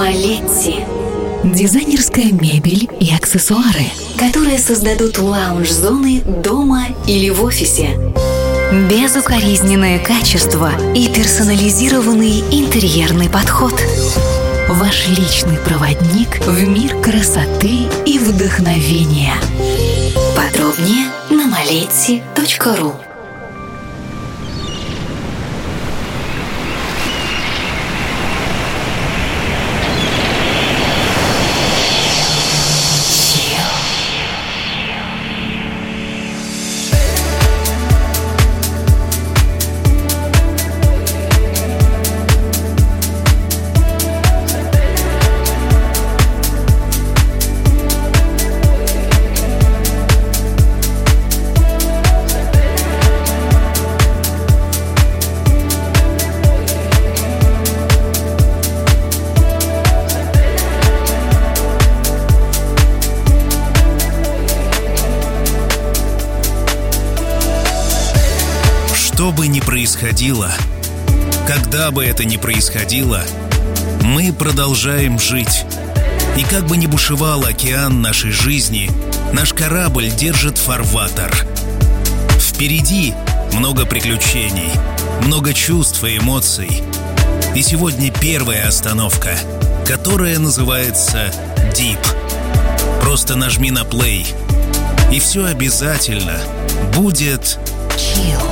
Малетти. Дизайнерская мебель и аксессуары, которые создадут лаунж-зоны дома или в офисе. Безукоризненное качество и персонализированный интерьерный подход. Ваш личный проводник в мир красоты и вдохновения. Подробнее на maletti.ru происходило, когда бы это ни происходило, мы продолжаем жить. И как бы ни бушевал океан нашей жизни, наш корабль держит фарватер. Впереди много приключений, много чувств и эмоций. И сегодня первая остановка, которая называется Deep. Просто нажми на плей, и все обязательно будет «Chill».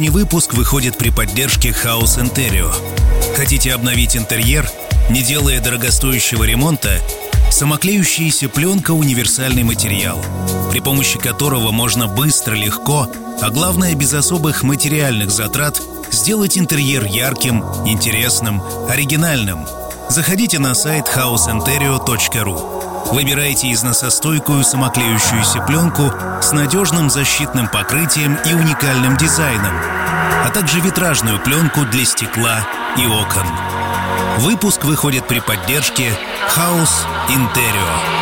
Сегодняшний выпуск выходит при поддержке House Interior. Хотите обновить интерьер, не делая дорогостоящего ремонта? Самоклеющаяся пленка – универсальный материал, при помощи которого можно быстро, легко, а главное без особых материальных затрат сделать интерьер ярким, интересным, оригинальным. Заходите на сайт houseinterio.ru. Выбирайте износостойкую самоклеющуюся пленку с надежным защитным покрытием и уникальным дизайном, а также витражную пленку для стекла и окон. Выпуск выходит при поддержке House Interior.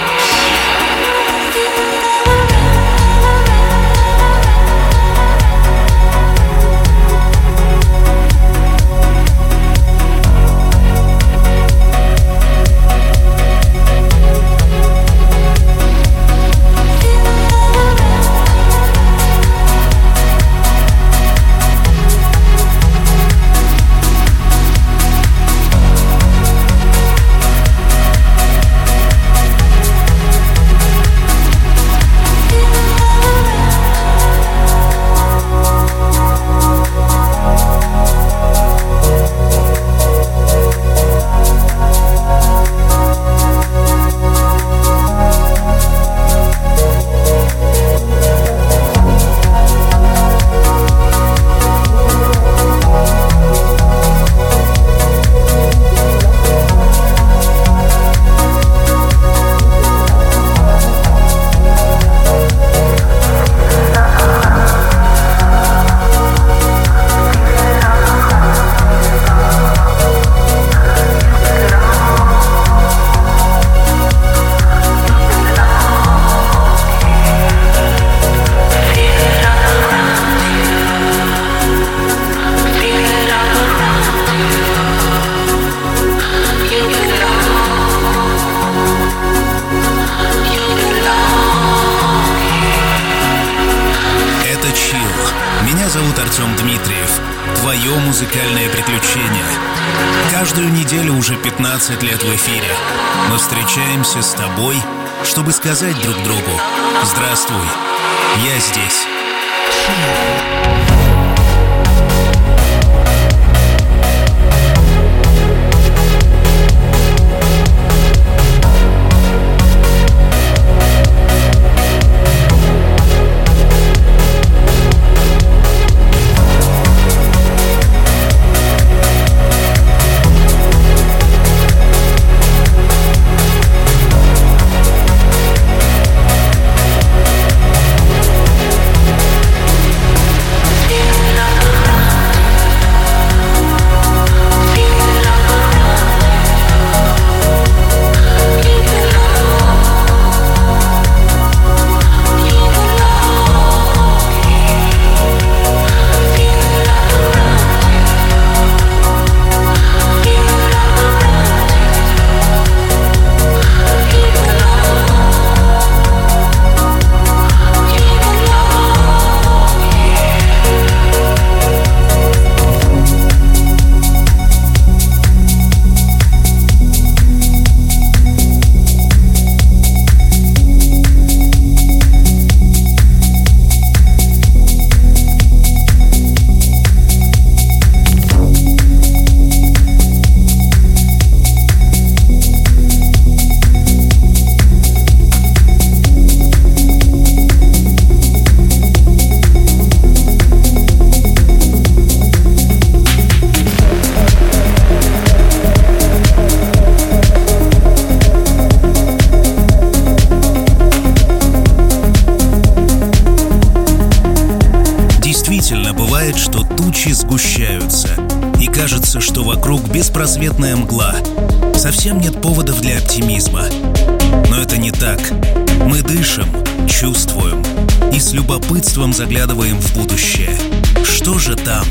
Там,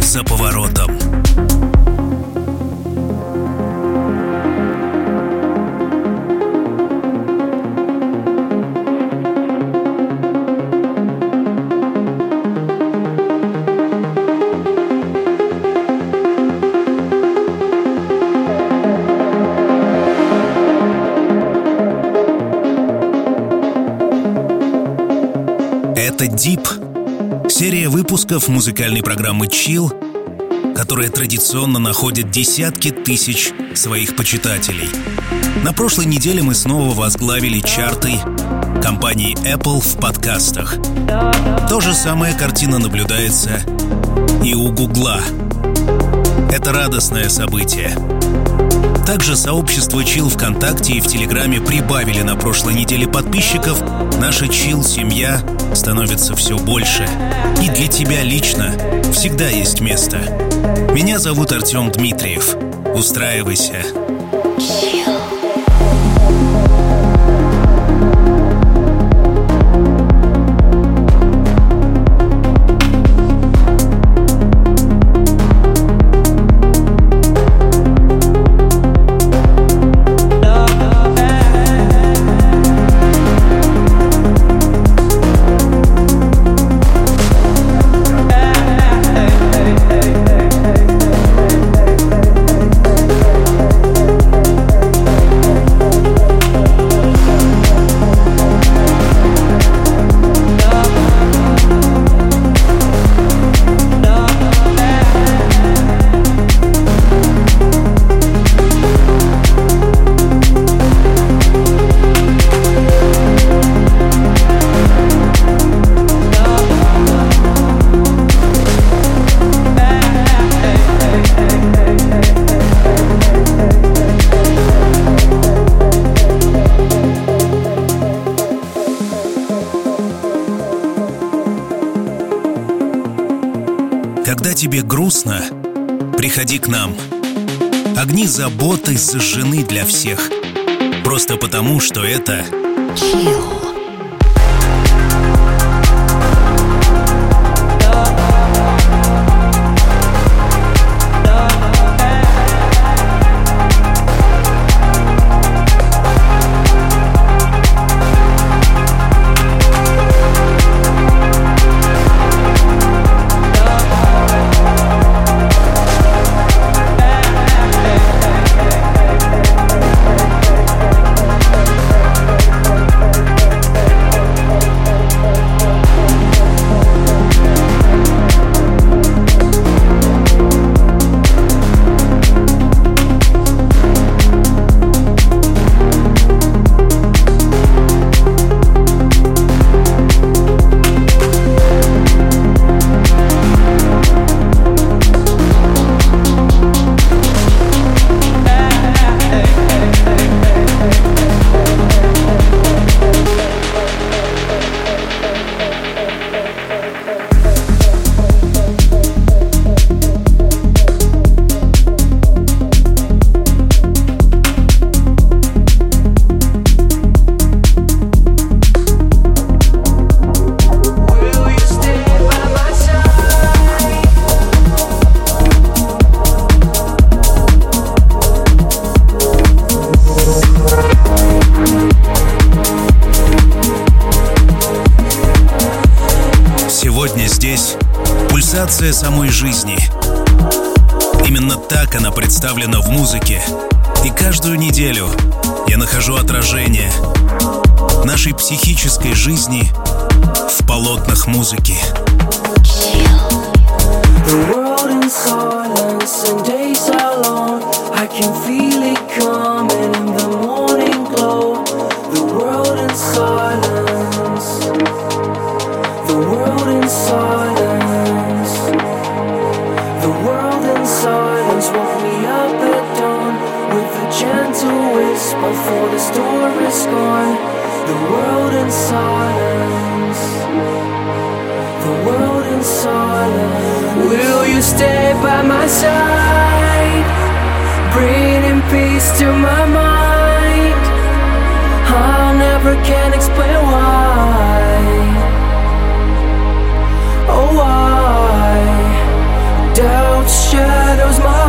за поворотом? Deep. Серия выпусков музыкальной программы Chill которая традиционно находит десятки тысяч своих почитателей. На прошлой неделе мы снова возглавили чарты компании Apple в подкастах. То же самая картина наблюдается и у Гугла. Это радостное событие. Также сообщество Чил ВКонтакте и в Телеграме прибавили на прошлой неделе подписчиков. Наша Чил-семья становится все больше. И для тебя лично всегда есть место. Меня зовут Артем Дмитриев. Устраивайся. Chill. Тебе грустно, приходи к нам. Огни заботы зажжены для всех. Просто потому, что это... Chill. Пульсация самой жизни. Именно так она представлена в музыке. И каждую неделю я нахожу отражение нашей психической жизни в полотнах музыки. The world in stay by my side, bringing peace to my mind? I never can explain why. Oh why? Doubt shadows my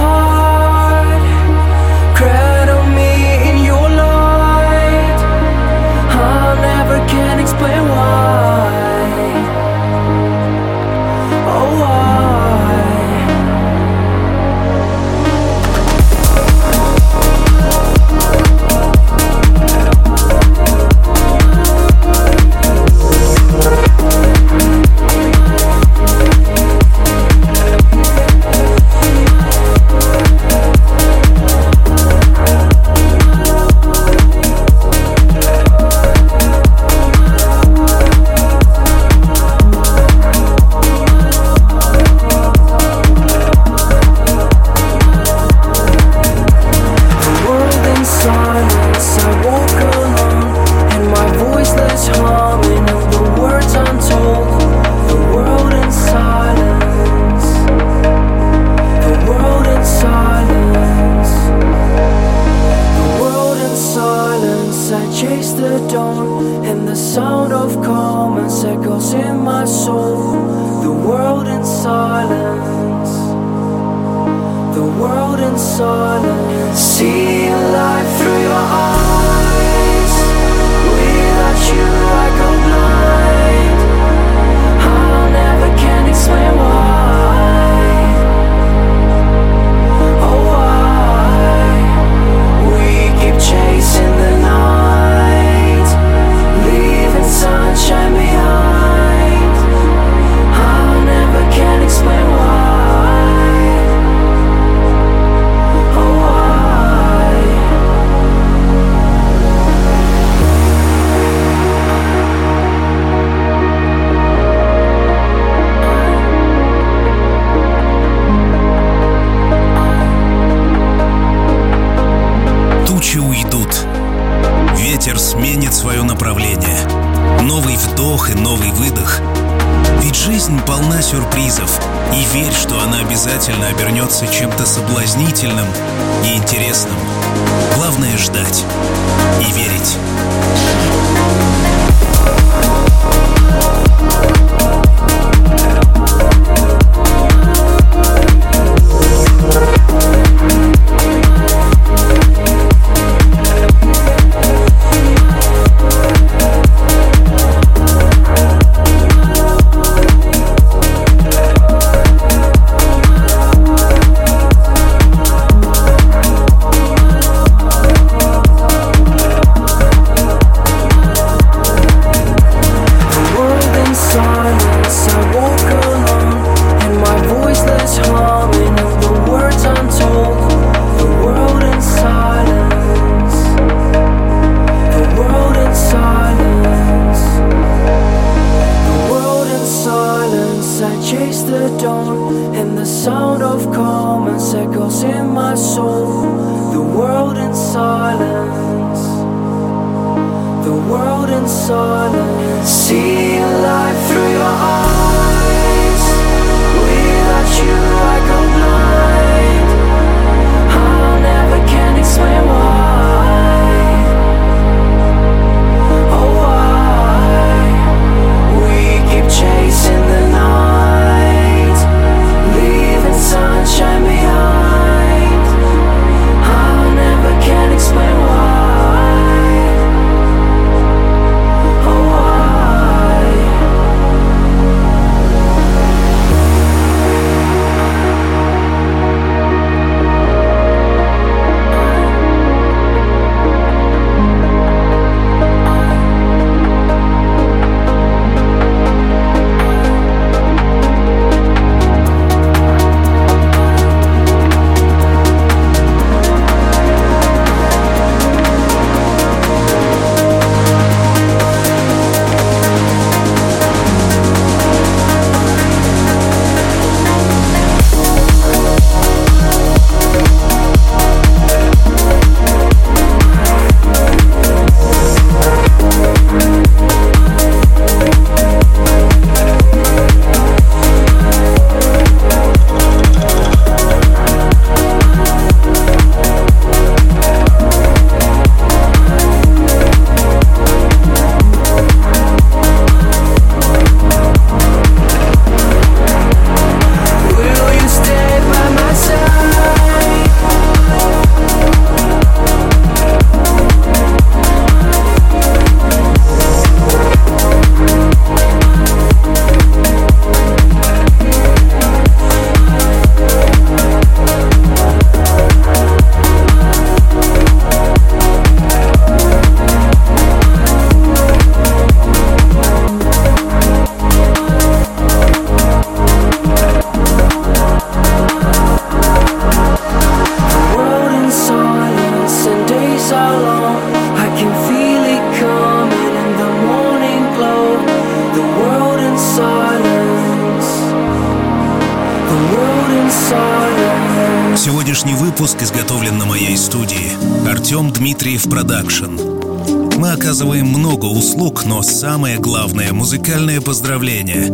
музыкальное поздравление.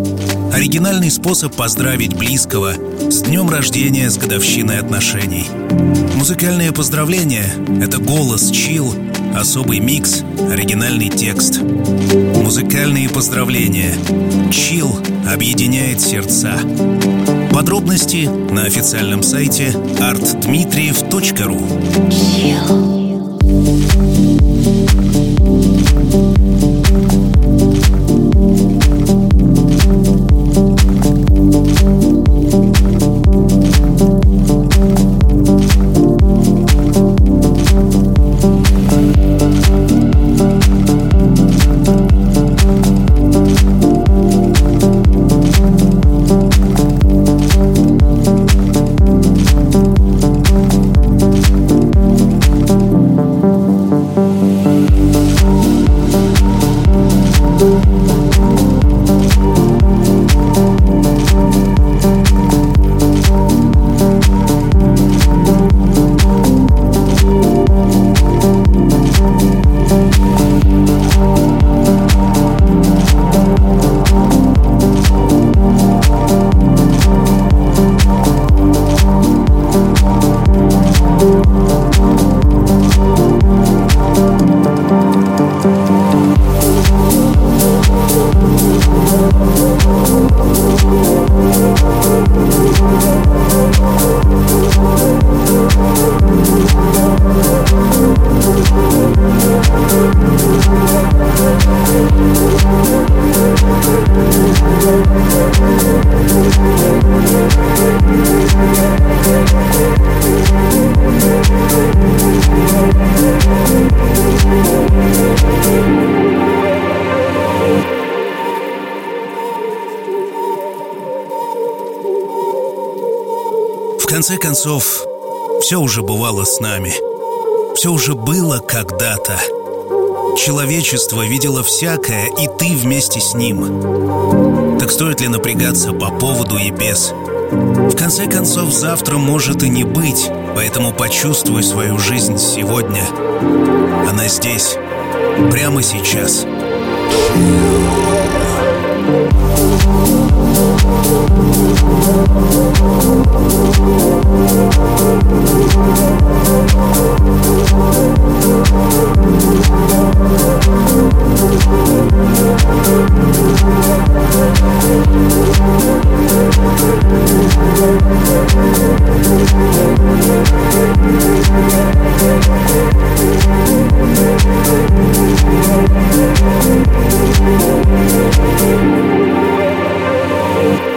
Оригинальный способ поздравить близкого с днем рождения с годовщиной отношений. Музыкальное поздравление — это голос, чил, особый микс, оригинальный текст. Музыкальные поздравления. Чил объединяет сердца. Подробности на официальном сайте artdmitriev.ru. Chill. Конце концов, все уже бывало с нами. Все уже было когда-то. Человечество видело всякое, и ты вместе с ним. Так стоит ли напрягаться по поводу и без? В конце концов, завтра может и не быть, поэтому почувствуй свою жизнь сегодня. Она здесь, прямо сейчас. От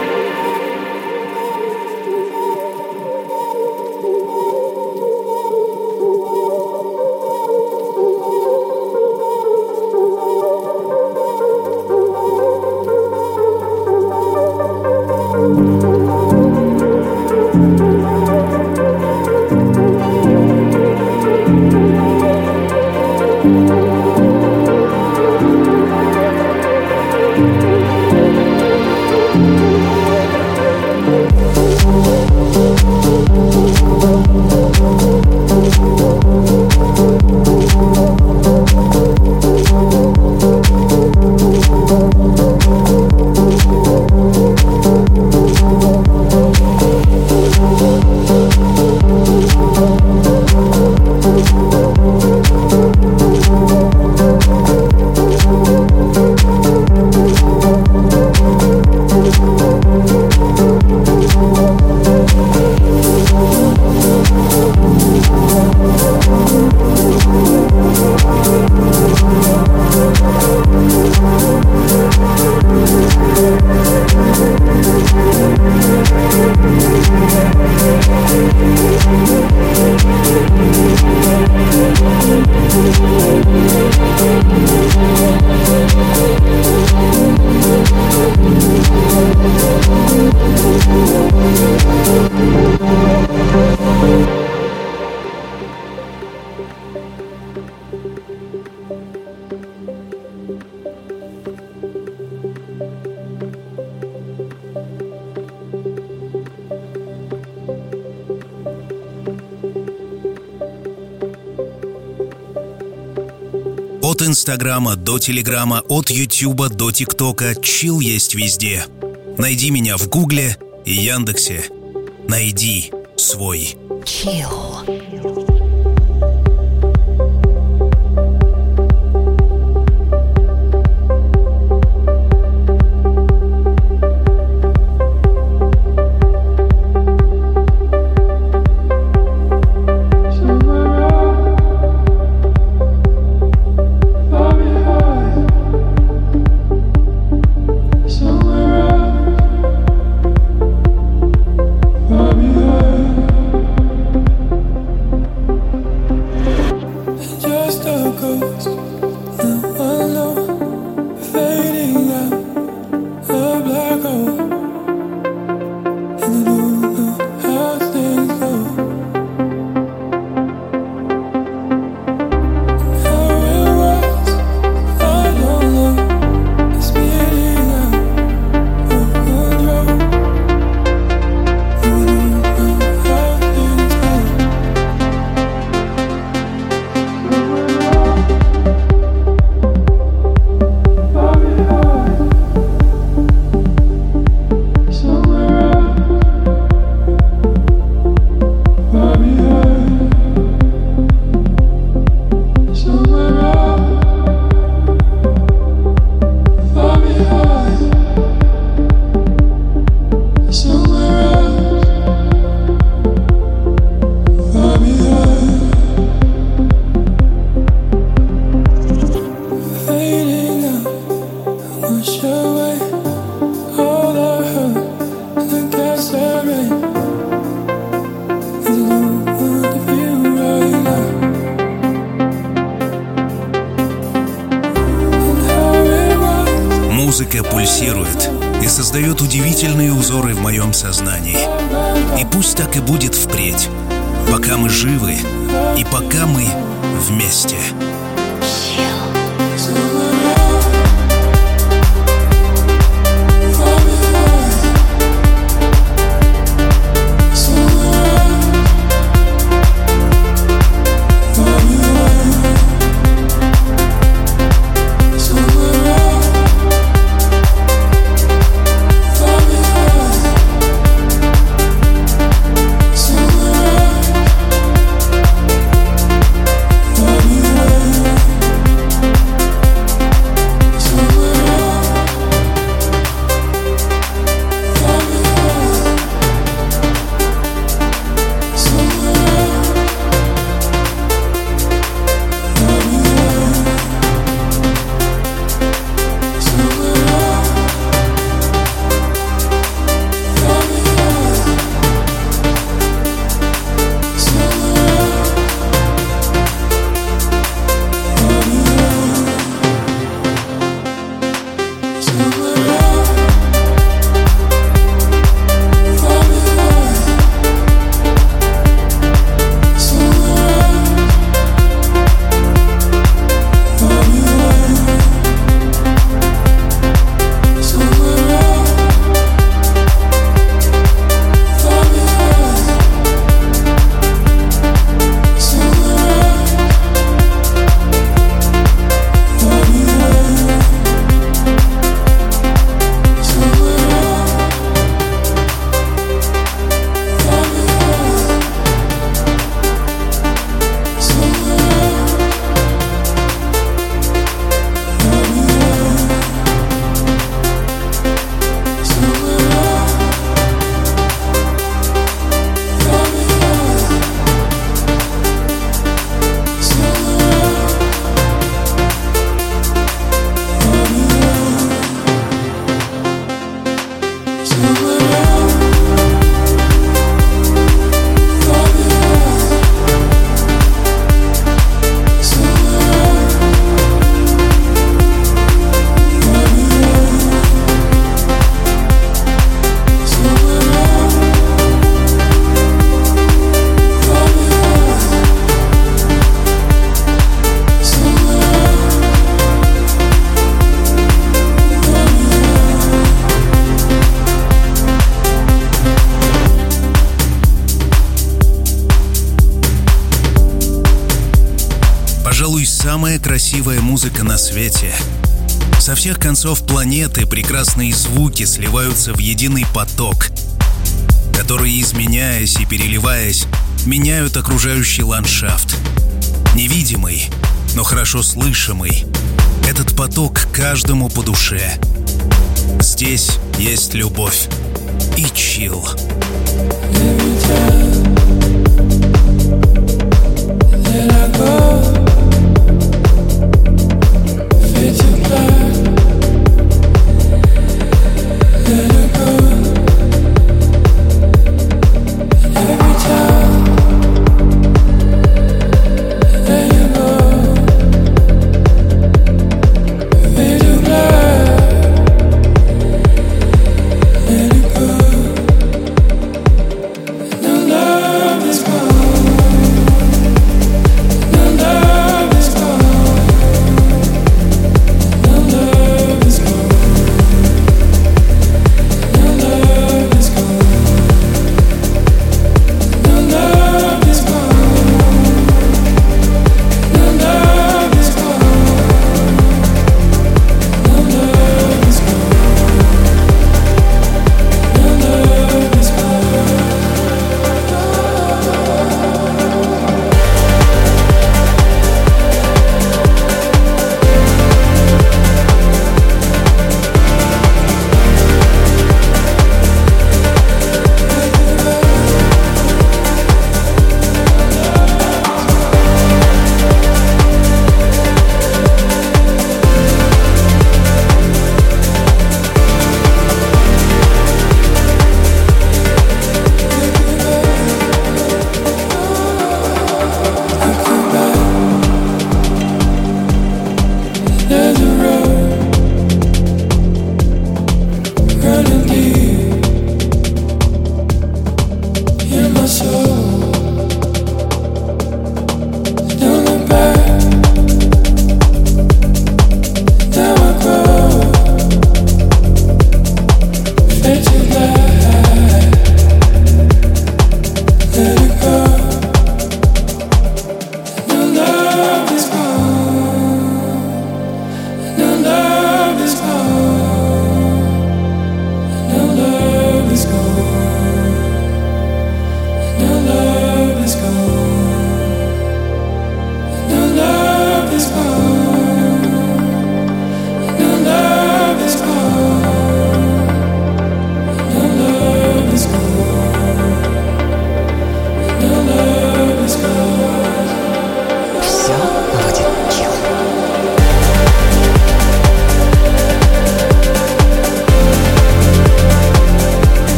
Инстаграма до Телеграма, от Ютуба до ТикТока, чил есть везде. Найди меня в Гугле и Яндексе. Найди свой. Chill. Музыка на свете. Со всех концов планеты прекрасные звуки сливаются в единый поток, который, изменяясь и переливаясь, меняют окружающий ландшафт. Невидимый, но хорошо слышимый. Этот поток каждому по душе. Здесь есть любовь и чил.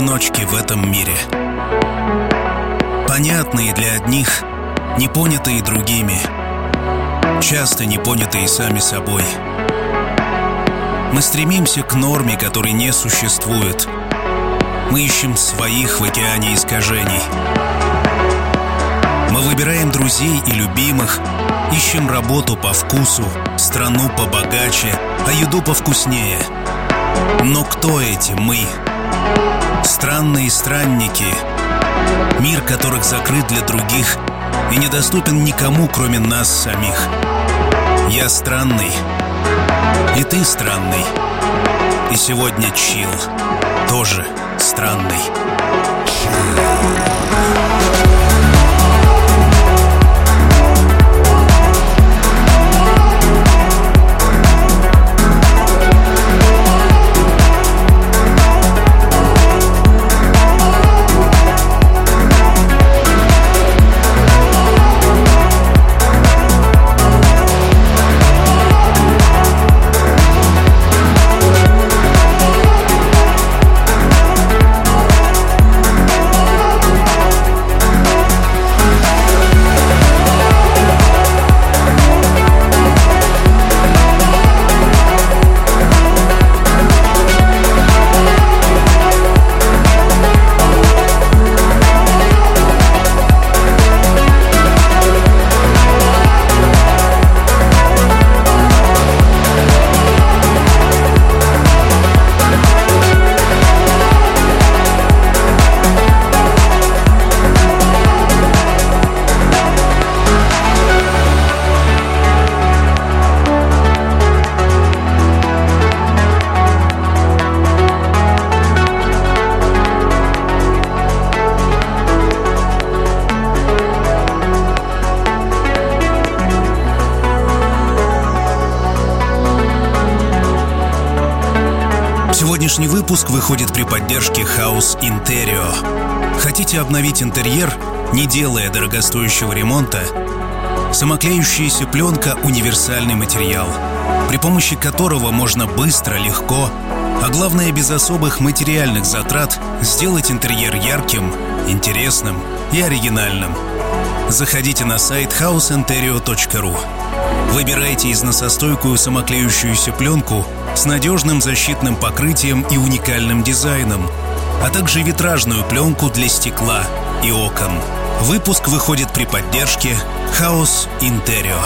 Одиночки в этом мире. Понятные для одних, непонятые другими, часто непонятые сами собой. Мы стремимся к норме, которой не существует. Мы ищем своих в океане искажений. Мы выбираем друзей и любимых, ищем работу по вкусу, страну побогаче, а еду повкуснее. Но кто эти мы? Странные странники, мир которых закрыт для других и недоступен никому, кроме нас самих. Я странный, и ты странный, и сегодня чил тоже странный. Сегодняшний выходит при поддержке House Interior. Хотите обновить интерьер, не делая дорогостоящего ремонта? Самоклеющаяся пленка – универсальный материал, при помощи которого можно быстро, легко, а главное без особых материальных затрат сделать интерьер ярким, интересным и оригинальным. Заходите на сайт houseinterio.ru. Выбирайте износостойкую самоклеющуюся пленку с надежным защитным покрытием и уникальным дизайном, а также витражную пленку для стекла и окон. Выпуск выходит при поддержке House Interior.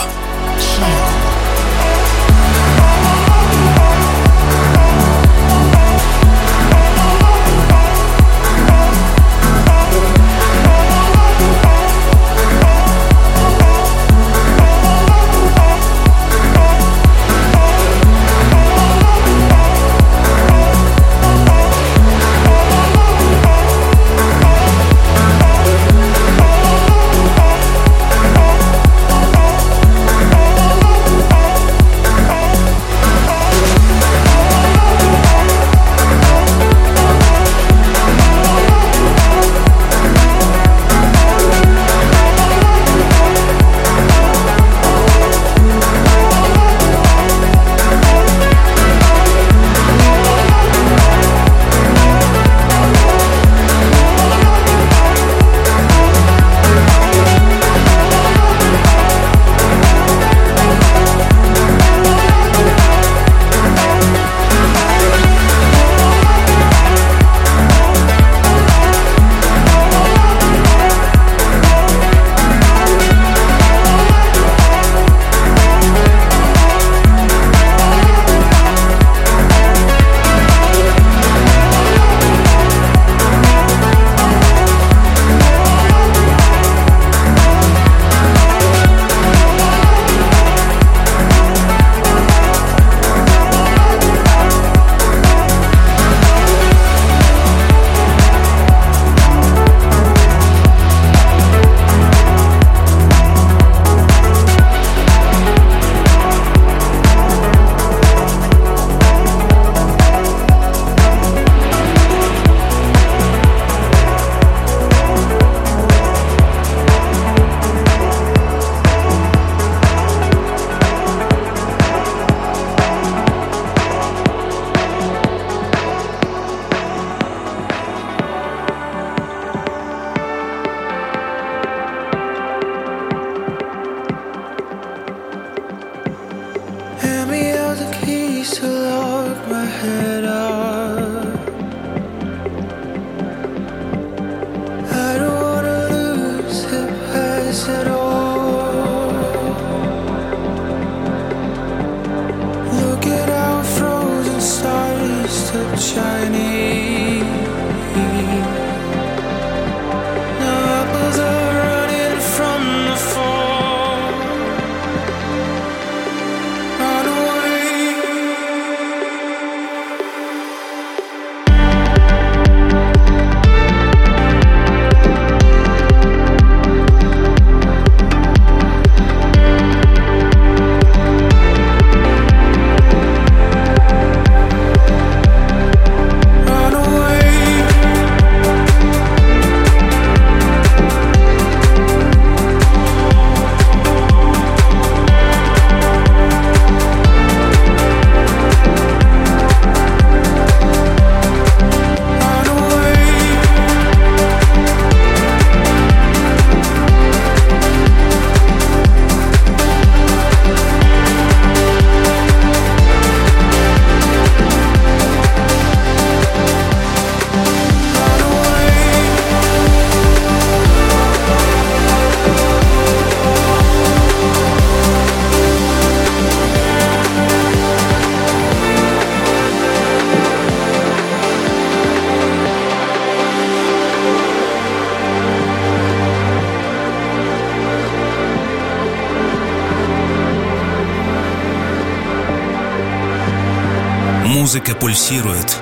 Музыка пульсирует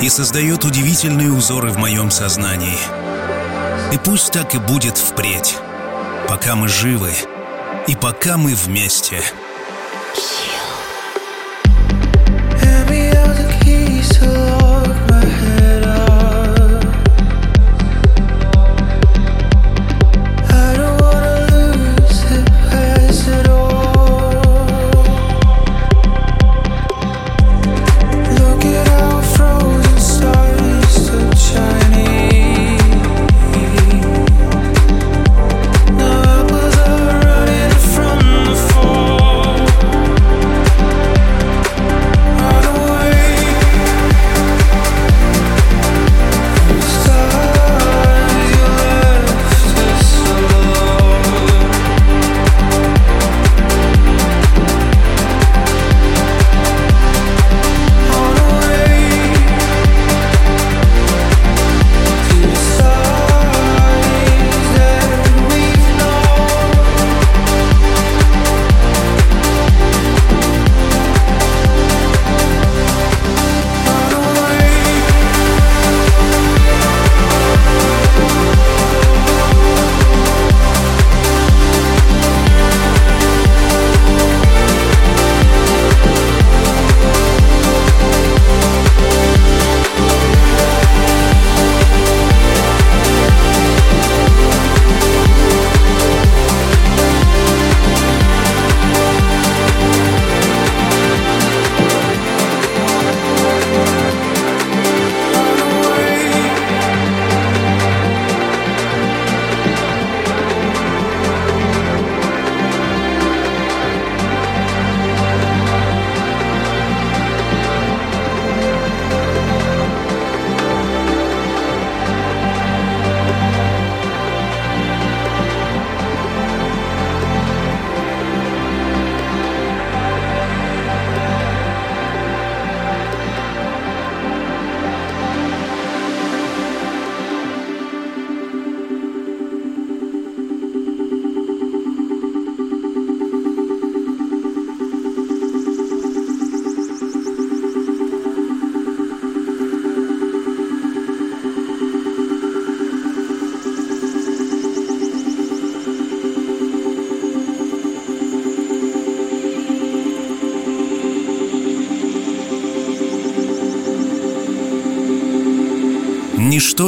и создает удивительные узоры в моем сознании. И пусть так и будет впредь, пока мы живы и пока мы вместе —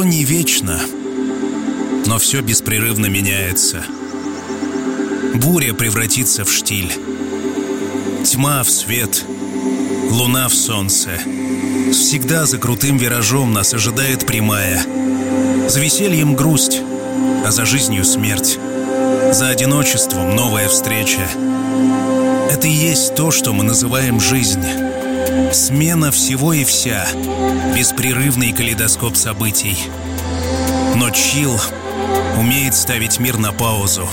не вечно, но все беспрерывно меняется. Буря превратится в штиль, тьма в свет, луна в солнце. Всегда за крутым виражом нас ожидает прямая. За весельем грусть, а за жизнью смерть. За одиночеством новая встреча. Это и есть то, что мы называем жизнь. Смена всего и вся. Беспрерывный калейдоскоп событий. Но чил умеет ставить мир на паузу.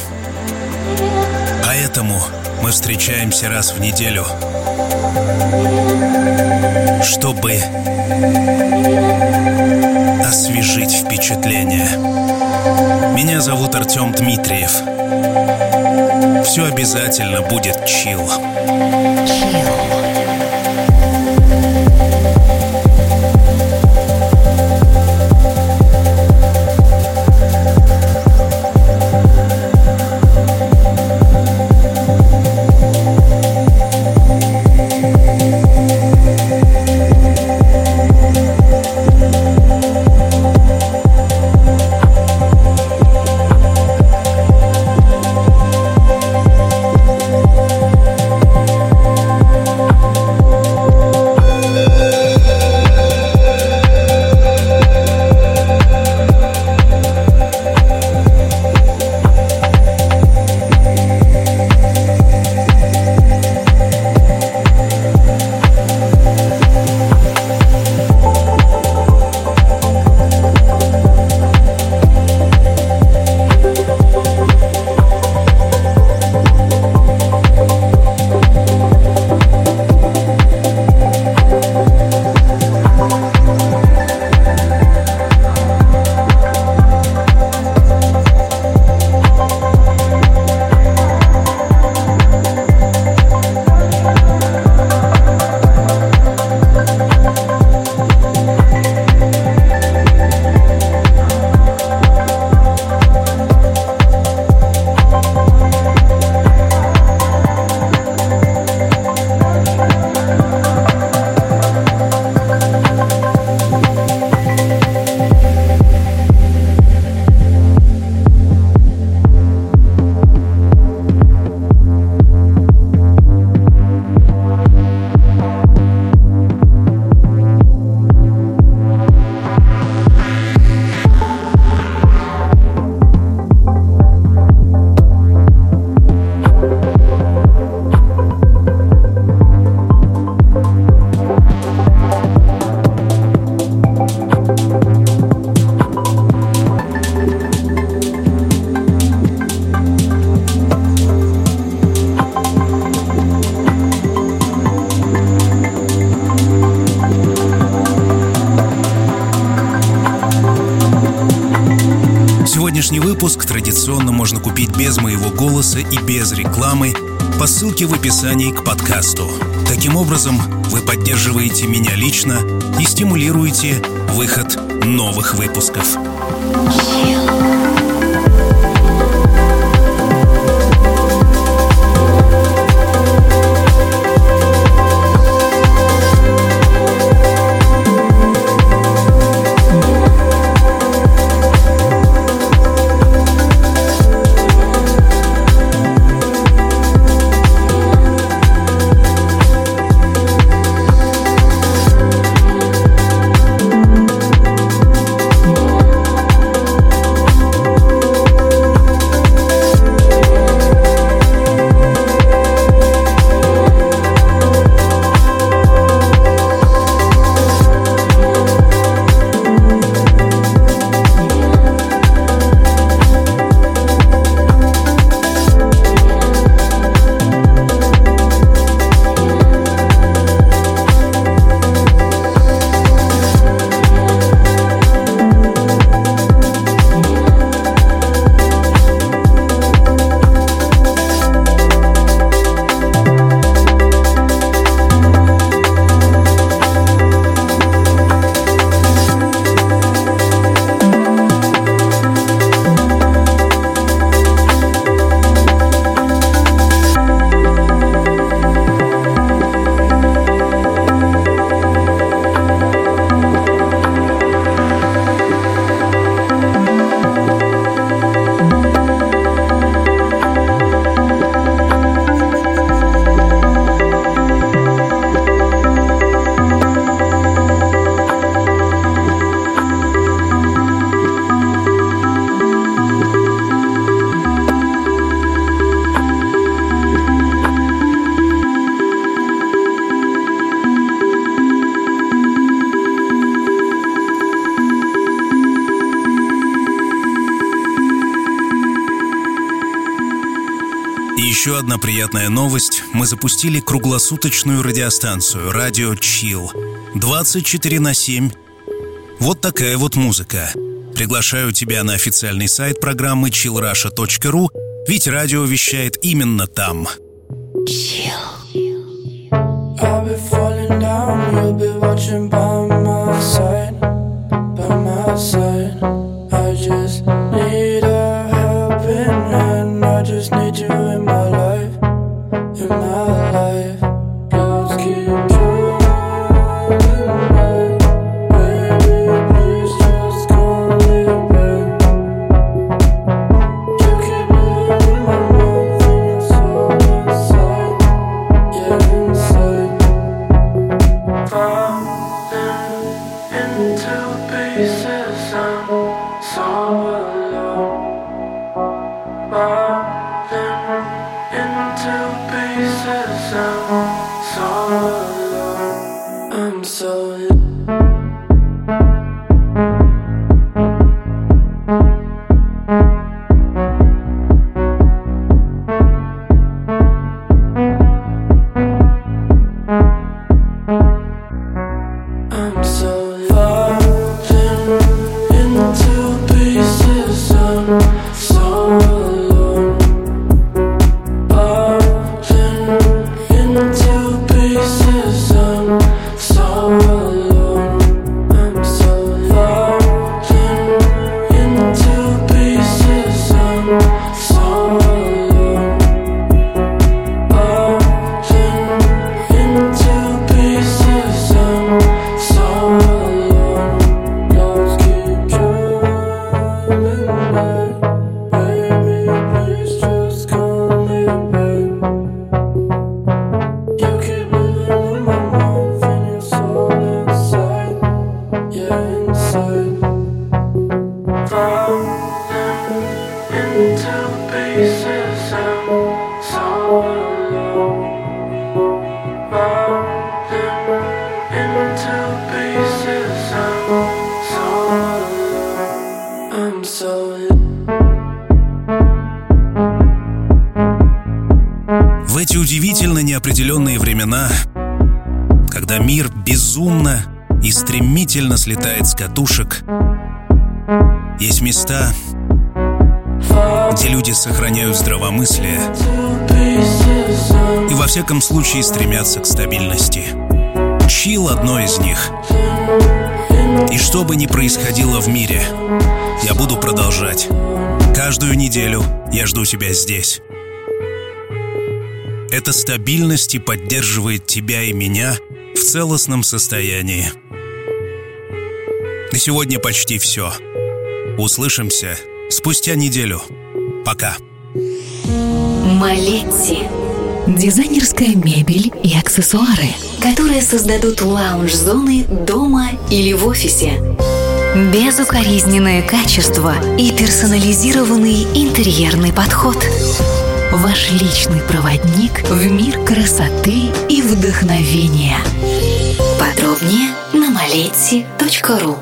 Поэтому мы встречаемся раз в неделю. Чтобы освежить впечатление. Меня зовут Артем Дмитриев. Все обязательно будет чил. Chill. Традиционно можно купить без моего голоса и без рекламы по ссылке в описании к подкасту. Таким образом, вы поддерживаете меня лично и стимулируете выход новых выпусков. Еще одна приятная новость. Мы запустили круглосуточную радиостанцию «Радио Чил». 24 на 7. Вот такая вот музыка. Приглашаю тебя на официальный сайт программы chillrusha.ru, ведь радио вещает именно там. Chill. В эти удивительно неопределенные времена, когда мир безумно и стремительно слетает с катушек, есть места, люди сохраняют здравомыслие и во всяком случае стремятся к стабильности. Чил одно из них. И что бы ни происходило в мире, я буду продолжать. Каждую неделю я жду тебя здесь. Эта стабильность и поддерживает тебя и меня в целостном состоянии. На сегодня почти все. Услышимся спустя неделю. Пока. Малетти. Дизайнерская мебель и аксессуары, которые создадут лаунж-зоны дома или в офисе. Безукоризненное качество и персонализированный интерьерный подход. Ваш личный проводник в мир красоты и вдохновения. Подробнее на малетти.ру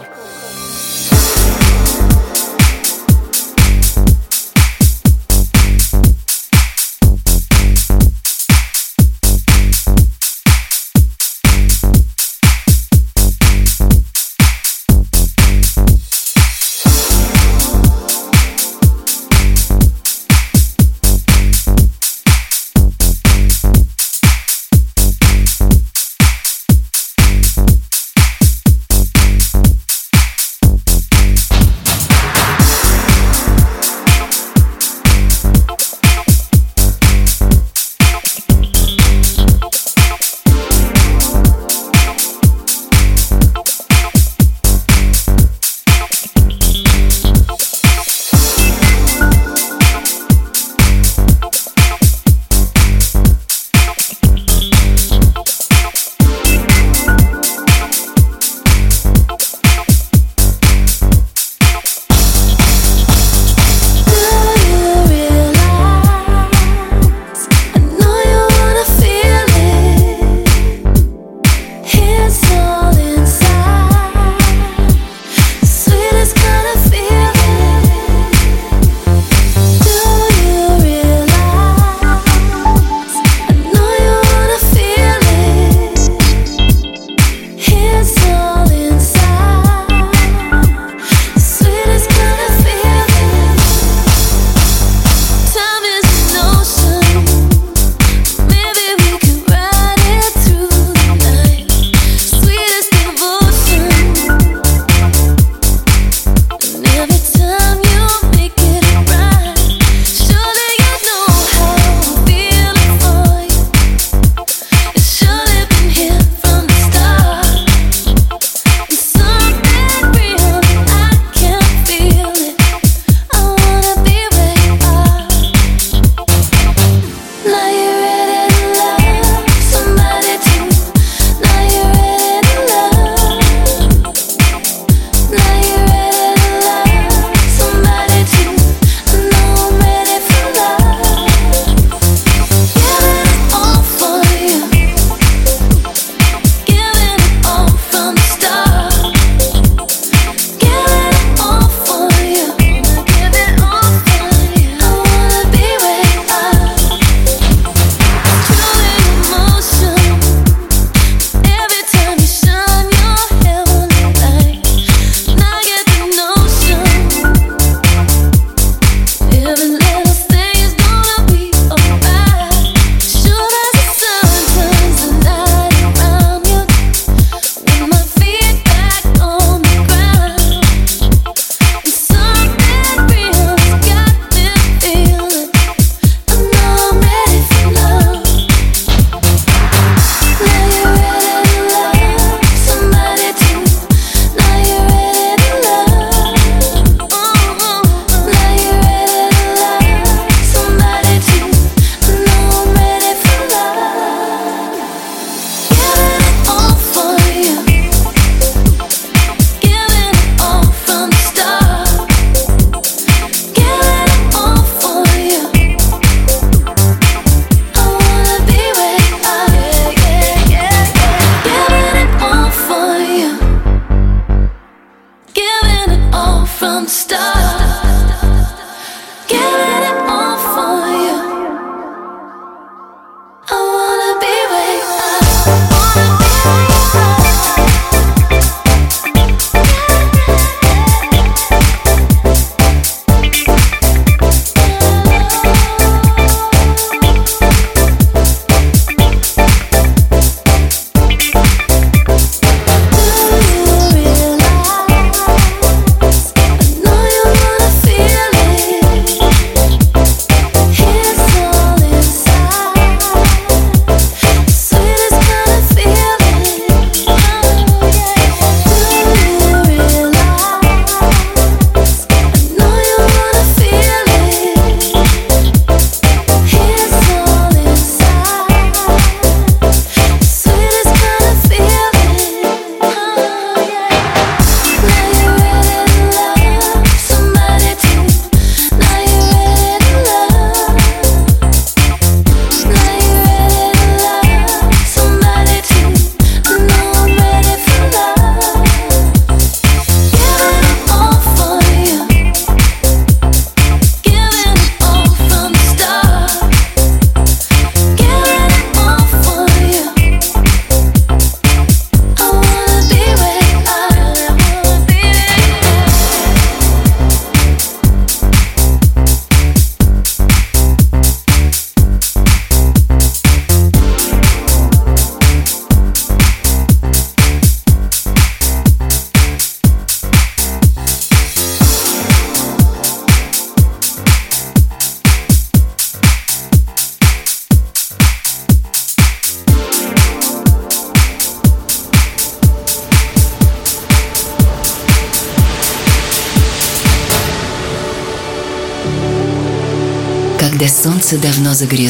за горизонтом,